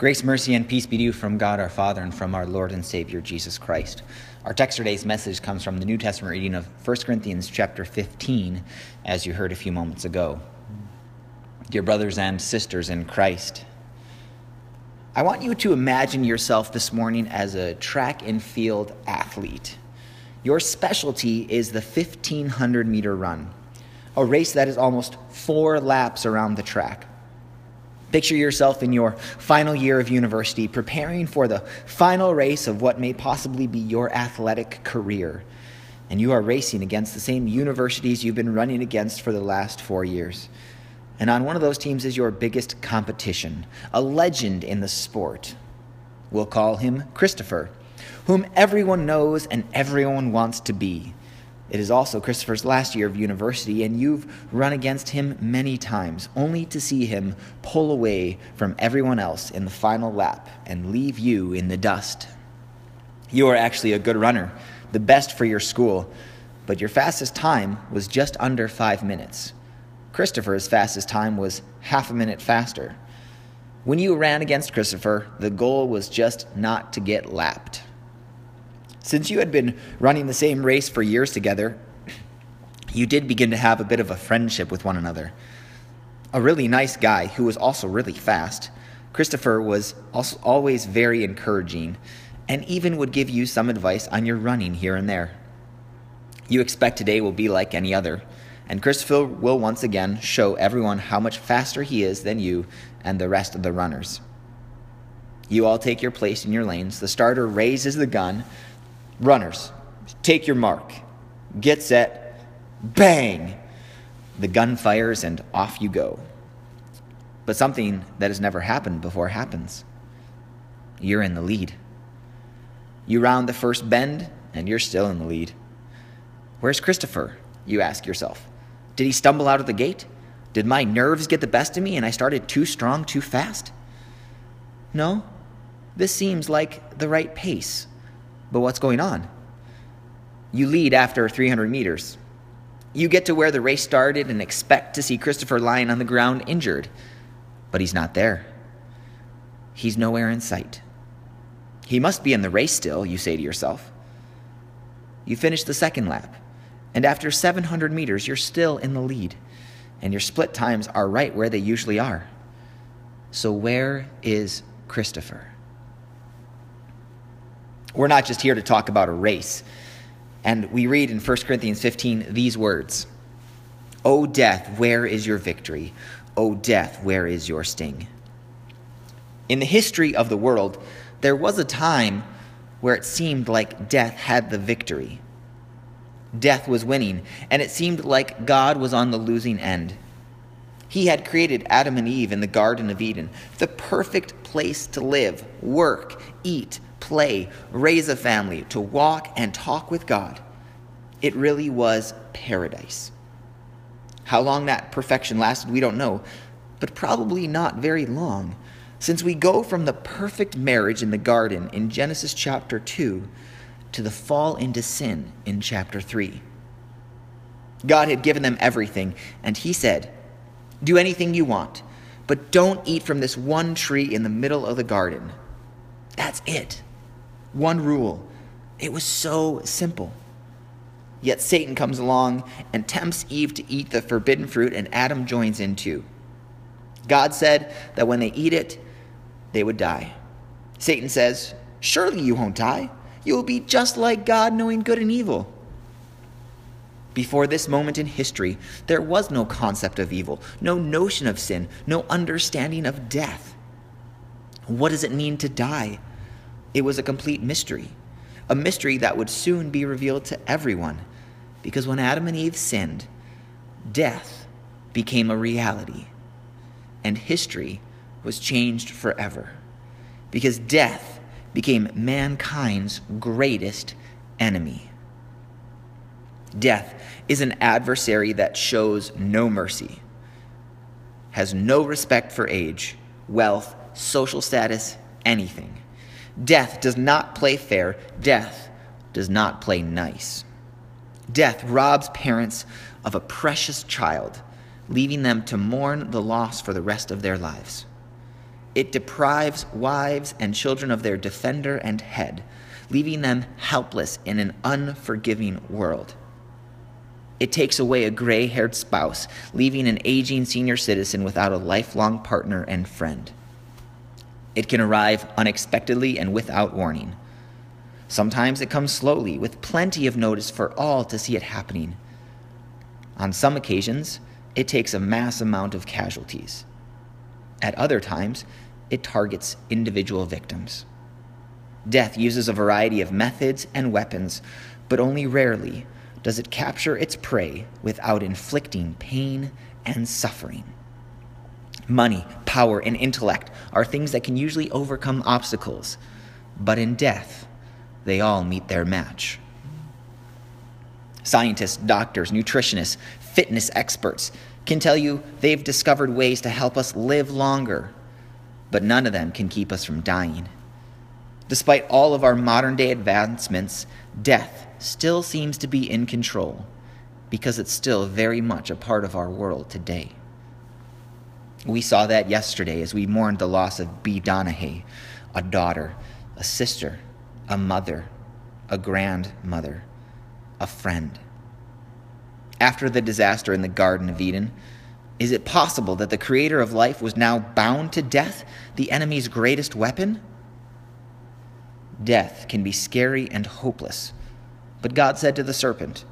Grace, mercy, and peace be to you from God our Father and from our Lord and Savior Jesus Christ. Our text today's message comes from the New Testament reading of 1 Corinthians chapter 15, as you heard a few moments ago. Dear brothers and sisters in Christ, I want you to imagine yourself this morning as a track and field athlete. Your specialty is the 1500 meter run, a race that is almost four laps around the track. Picture yourself in your final year of university, preparing for the final race of what may possibly be your athletic career. And you are racing against the same universities you've been running against for the last four years. And on one of those teams is your biggest competition, a legend in the sport. We'll call him Christopher, whom everyone knows and everyone wants to be. It is also Christopher's last year of university, and you've run against him many times, only to see him pull away from everyone else in the final lap and leave you in the dust. You are actually a good runner, the best for your school, but your fastest time was just under five minutes. Christopher's fastest time was half a minute faster. When you ran against Christopher, the goal was just not to get lapped. Since you had been running the same race for years together, you did begin to have a bit of a friendship with one another. A really nice guy who was also really fast, Christopher was always very encouraging and even would give you some advice on your running here and there. You expect today will be like any other, and Christopher will once again show everyone how much faster he is than you and the rest of the runners. You all take your place in your lanes. The starter raises the gun, Runners, take your mark. Get set. Bang! The gun fires and off you go. But something that has never happened before happens. You're in the lead. You round the first bend, and you're still in the lead. Where's Christopher? You ask yourself. Did he stumble out of the gate? Did my nerves get the best of me and I started too strong too fast? No, this seems like the right pace. But what's going on? You lead after 300 meters. You get to where the race started and expect to see Christopher lying on the ground injured, but he's not there. He's nowhere in sight. He must be in the race still, you say to yourself. You finish the second lap, and after 700 meters, you're still in the lead, and your split times are right where they usually are. So, where is Christopher? We're not just here to talk about a race. And we read in 1 Corinthians 15 these words O death, where is your victory? O death, where is your sting? In the history of the world, there was a time where it seemed like death had the victory. Death was winning, and it seemed like God was on the losing end. He had created Adam and Eve in the Garden of Eden, the perfect place to live, work, eat, play, raise a family, to walk and talk with God. It really was paradise. How long that perfection lasted, we don't know, but probably not very long, since we go from the perfect marriage in the garden in Genesis chapter 2 to the fall into sin in chapter 3. God had given them everything, and He said, Do anything you want, but don't eat from this one tree in the middle of the garden. That's it. One rule. It was so simple. Yet Satan comes along and tempts Eve to eat the forbidden fruit, and Adam joins in too. God said that when they eat it, they would die. Satan says, Surely you won't die. You will be just like God, knowing good and evil. Before this moment in history, there was no concept of evil, no notion of sin, no understanding of death. What does it mean to die? It was a complete mystery, a mystery that would soon be revealed to everyone, because when Adam and Eve sinned, death became a reality, and history was changed forever, because death became mankind's greatest enemy. Death is an adversary that shows no mercy, has no respect for age, wealth, social status, anything. Death does not play fair. Death does not play nice. Death robs parents of a precious child, leaving them to mourn the loss for the rest of their lives. It deprives wives and children of their defender and head, leaving them helpless in an unforgiving world. It takes away a gray haired spouse, leaving an aging senior citizen without a lifelong partner and friend. It can arrive unexpectedly and without warning. Sometimes it comes slowly, with plenty of notice for all to see it happening. On some occasions, it takes a mass amount of casualties. At other times, it targets individual victims. Death uses a variety of methods and weapons, but only rarely does it capture its prey without inflicting pain and suffering. Money, power, and intellect are things that can usually overcome obstacles, but in death, they all meet their match. Scientists, doctors, nutritionists, fitness experts can tell you they've discovered ways to help us live longer, but none of them can keep us from dying. Despite all of our modern day advancements, death still seems to be in control because it's still very much a part of our world today. We saw that yesterday as we mourned the loss of B. Donahue, a daughter, a sister, a mother, a grandmother, a friend. After the disaster in the Garden of Eden, is it possible that the creator of life was now bound to death, the enemy's greatest weapon? Death can be scary and hopeless, but God said to the serpent,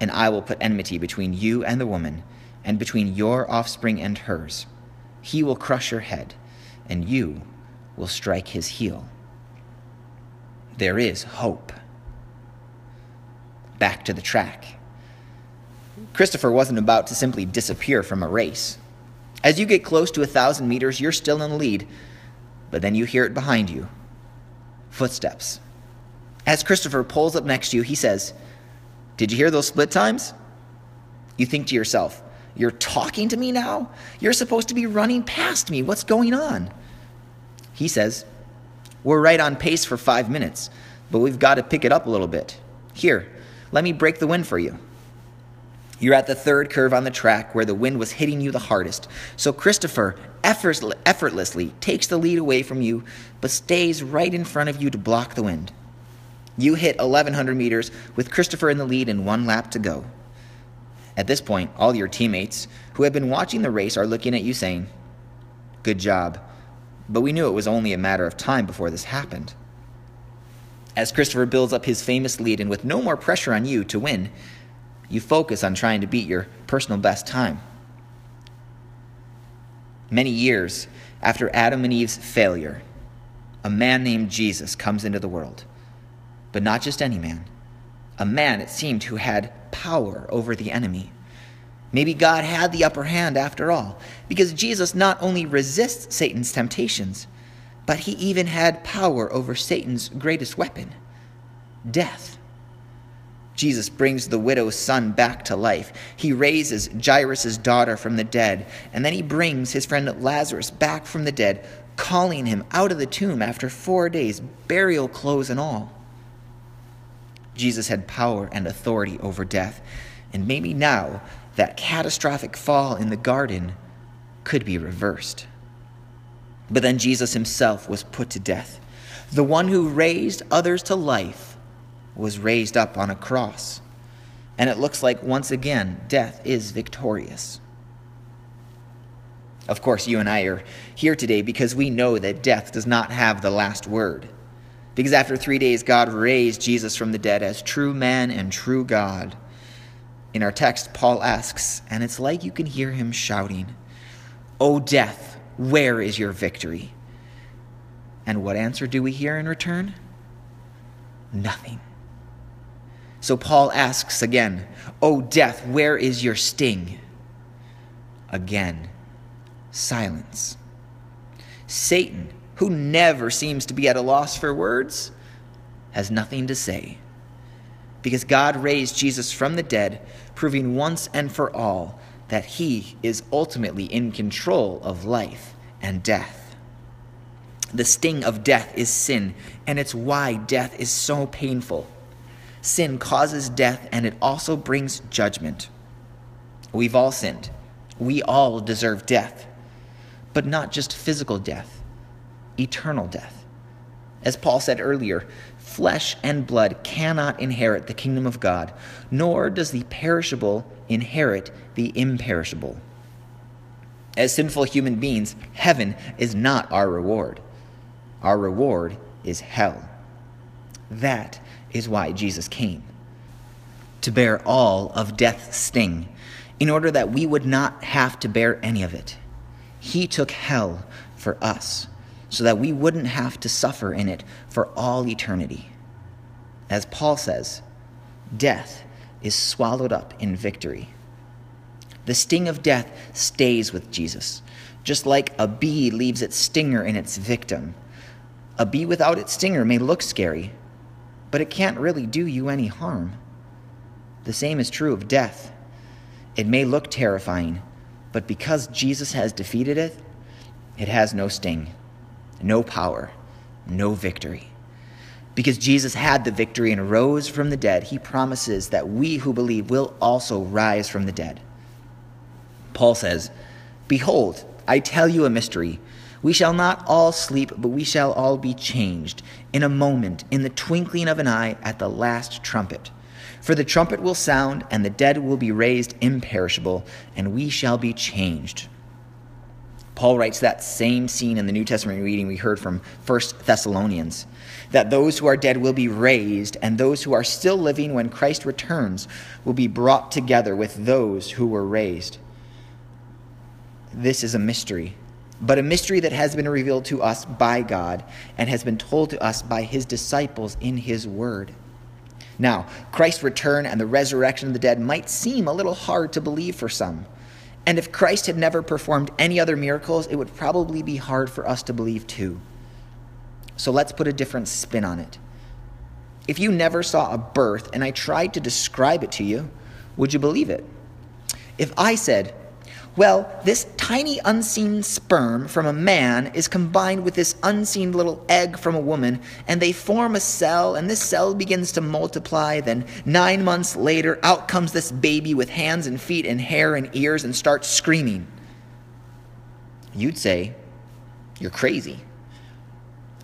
And I will put enmity between you and the woman, and between your offspring and hers. He will crush your head, and you will strike his heel there is hope. Back to the track. Christopher wasn't about to simply disappear from a race. As you get close to a thousand meters, you're still in the lead, but then you hear it behind you footsteps. As Christopher pulls up next to you, he says, Did you hear those split times? You think to yourself, You're talking to me now? You're supposed to be running past me. What's going on? He says, we're right on pace for five minutes, but we've got to pick it up a little bit. Here, let me break the wind for you. You're at the third curve on the track where the wind was hitting you the hardest. So Christopher effortlessly takes the lead away from you, but stays right in front of you to block the wind. You hit 1,100 meters with Christopher in the lead and one lap to go. At this point, all your teammates who have been watching the race are looking at you saying, Good job but we knew it was only a matter of time before this happened. As Christopher builds up his famous lead, and with no more pressure on you to win, you focus on trying to beat your personal best time. Many years after Adam and Eve's failure, a man named Jesus comes into the world. But not just any man, a man, it seemed, who had power over the enemy. Maybe God had the upper hand after all, because Jesus not only resists Satan's temptations, but he even had power over Satan's greatest weapon death. Jesus brings the widow's son back to life. He raises Jairus' daughter from the dead, and then he brings his friend Lazarus back from the dead, calling him out of the tomb after four days, burial clothes and all. Jesus had power and authority over death, and maybe now that catastrophic fall in the garden could be reversed. But then Jesus himself was put to death. The one who raised others to life was raised up on a cross. And it looks like once again, death is victorious. Of course, you and I are here today because we know that death does not have the last word. Because after three days, God raised Jesus from the dead as true man and true God. In our text, Paul asks, and it's like you can hear him shouting, O death, where is your victory? And what answer do we hear in return? Nothing. So Paul asks again, O death, where is your sting? Again, silence. Satan, who never seems to be at a loss for words, has nothing to say because God raised Jesus from the dead, proving once and for all that he is ultimately in control of life and death. The sting of death is sin, and it's why death is so painful. Sin causes death, and it also brings judgment. We've all sinned. We all deserve death. but not just physical death, eternal death. As Paul said earlier, flesh and blood cannot inherit the kingdom of God, nor does the perishable inherit the imperishable. As sinful human beings, heaven is not our reward. Our reward is hell. That is why Jesus came to bear all of death's sting, in order that we would not have to bear any of it. He took hell for us, so that we wouldn't have to suffer in it for all eternity. As Paul says, death is swallowed up in victory. The sting of death stays with Jesus, just like a bee leaves its stinger in its victim. A bee without its stinger may look scary, but it can't really do you any harm. The same is true of death. It may look terrifying, but because Jesus has defeated it, it has no sting, no power, no victory. Because Jesus had the victory and rose from the dead, he promises that we who believe will also rise from the dead. Paul says, Behold, I tell you a mystery. We shall not all sleep, but we shall all be changed in a moment, in the twinkling of an eye, at the last trumpet. For the trumpet will sound, and the dead will be raised imperishable, and we shall be changed. Paul writes that same scene in the New Testament reading we heard from 1 Thessalonians that those who are dead will be raised, and those who are still living when Christ returns will be brought together with those who were raised. This is a mystery, but a mystery that has been revealed to us by God and has been told to us by his disciples in his word. Now, Christ's return and the resurrection of the dead might seem a little hard to believe for some. And if Christ had never performed any other miracles, it would probably be hard for us to believe too. So let's put a different spin on it. If you never saw a birth and I tried to describe it to you, would you believe it? If I said, well, this tiny unseen sperm from a man is combined with this unseen little egg from a woman, and they form a cell, and this cell begins to multiply. Then, nine months later, out comes this baby with hands and feet and hair and ears and starts screaming. You'd say, You're crazy.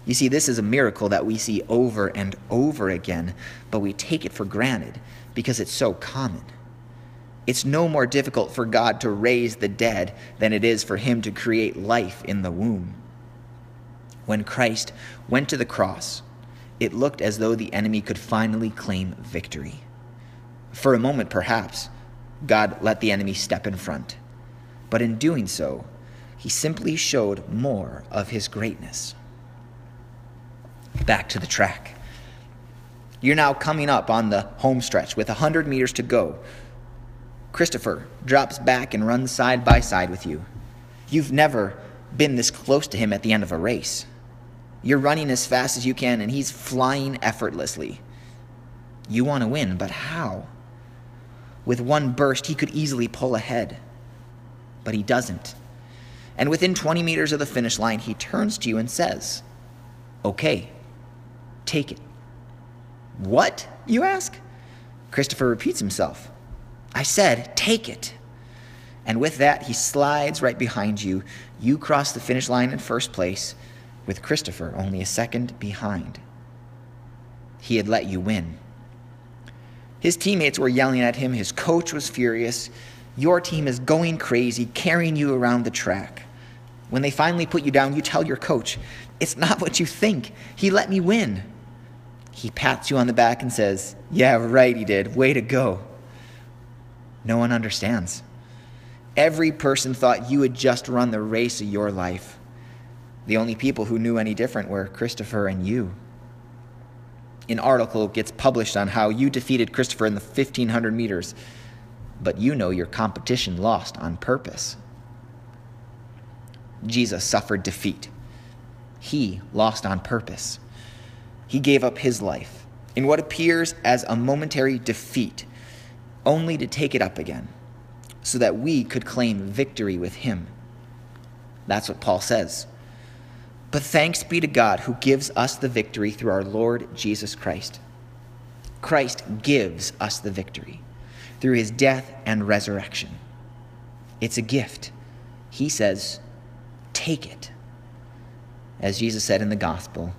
You see, this is a miracle that we see over and over again, but we take it for granted because it's so common. It's no more difficult for God to raise the dead than it is for him to create life in the womb. When Christ went to the cross, it looked as though the enemy could finally claim victory. For a moment, perhaps, God let the enemy step in front. But in doing so, he simply showed more of his greatness. Back to the track. You're now coming up on the home stretch with 100 meters to go Christopher drops back and runs side by side with you. You've never been this close to him at the end of a race. You're running as fast as you can, and he's flying effortlessly. You want to win, but how? With one burst, he could easily pull ahead, but he doesn't. And within 20 meters of the finish line, he turns to you and says, Okay, take it. What? You ask? Christopher repeats himself. I said, take it. And with that, he slides right behind you. You cross the finish line in first place, with Christopher only a second behind. He had let you win. His teammates were yelling at him. His coach was furious. Your team is going crazy, carrying you around the track. When they finally put you down, you tell your coach, It's not what you think. He let me win. He pats you on the back and says, Yeah, right, he did. Way to go. No one understands. Every person thought you had just run the race of your life. The only people who knew any different were Christopher and you. An article gets published on how you defeated Christopher in the 1500 meters, but you know your competition lost on purpose. Jesus suffered defeat. He lost on purpose. He gave up his life in what appears as a momentary defeat only to take it up again, so that we could claim victory with him. That's what Paul says. But thanks be to God who gives us the victory through our Lord Jesus Christ. Christ gives us the victory through his death and resurrection. It's a gift. He says, take it. As Jesus said in the gospel,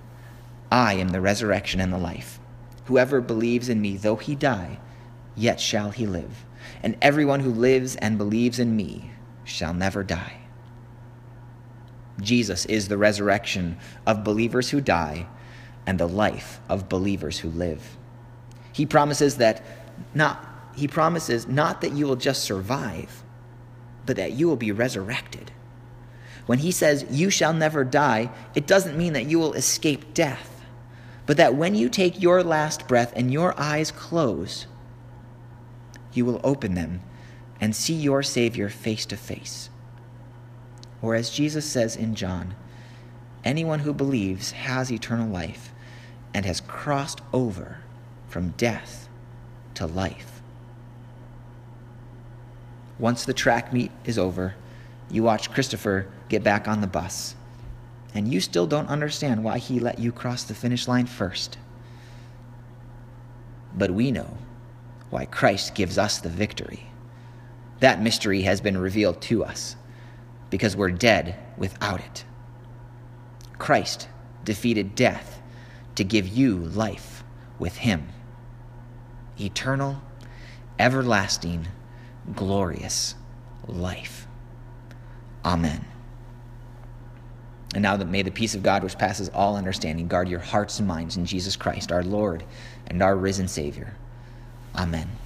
I am the resurrection and the life. Whoever believes in me, though he die, yet shall he live. And everyone who lives and believes in me shall never die. Jesus is the resurrection of believers who die and the life of believers who live. He promises that not he promises not that you will just survive, but that you will be resurrected. When he says you shall never die, it doesn't mean that you will escape death, but that when you take your last breath and your eyes close, you will open them and see your Savior face to face. Or as Jesus says in John, anyone who believes has eternal life and has crossed over from death to life. Once the track meet is over, you watch Christopher get back on the bus, and you still don't understand why he let you cross the finish line first. But we know why Christ gives us the victory. That mystery has been revealed to us because we're dead without it. Christ defeated death to give you life with him eternal, everlasting, glorious life. Amen. And now that may the peace of God, which passes all understanding, guard your hearts and minds in Jesus Christ, our Lord and our risen Savior. Amen.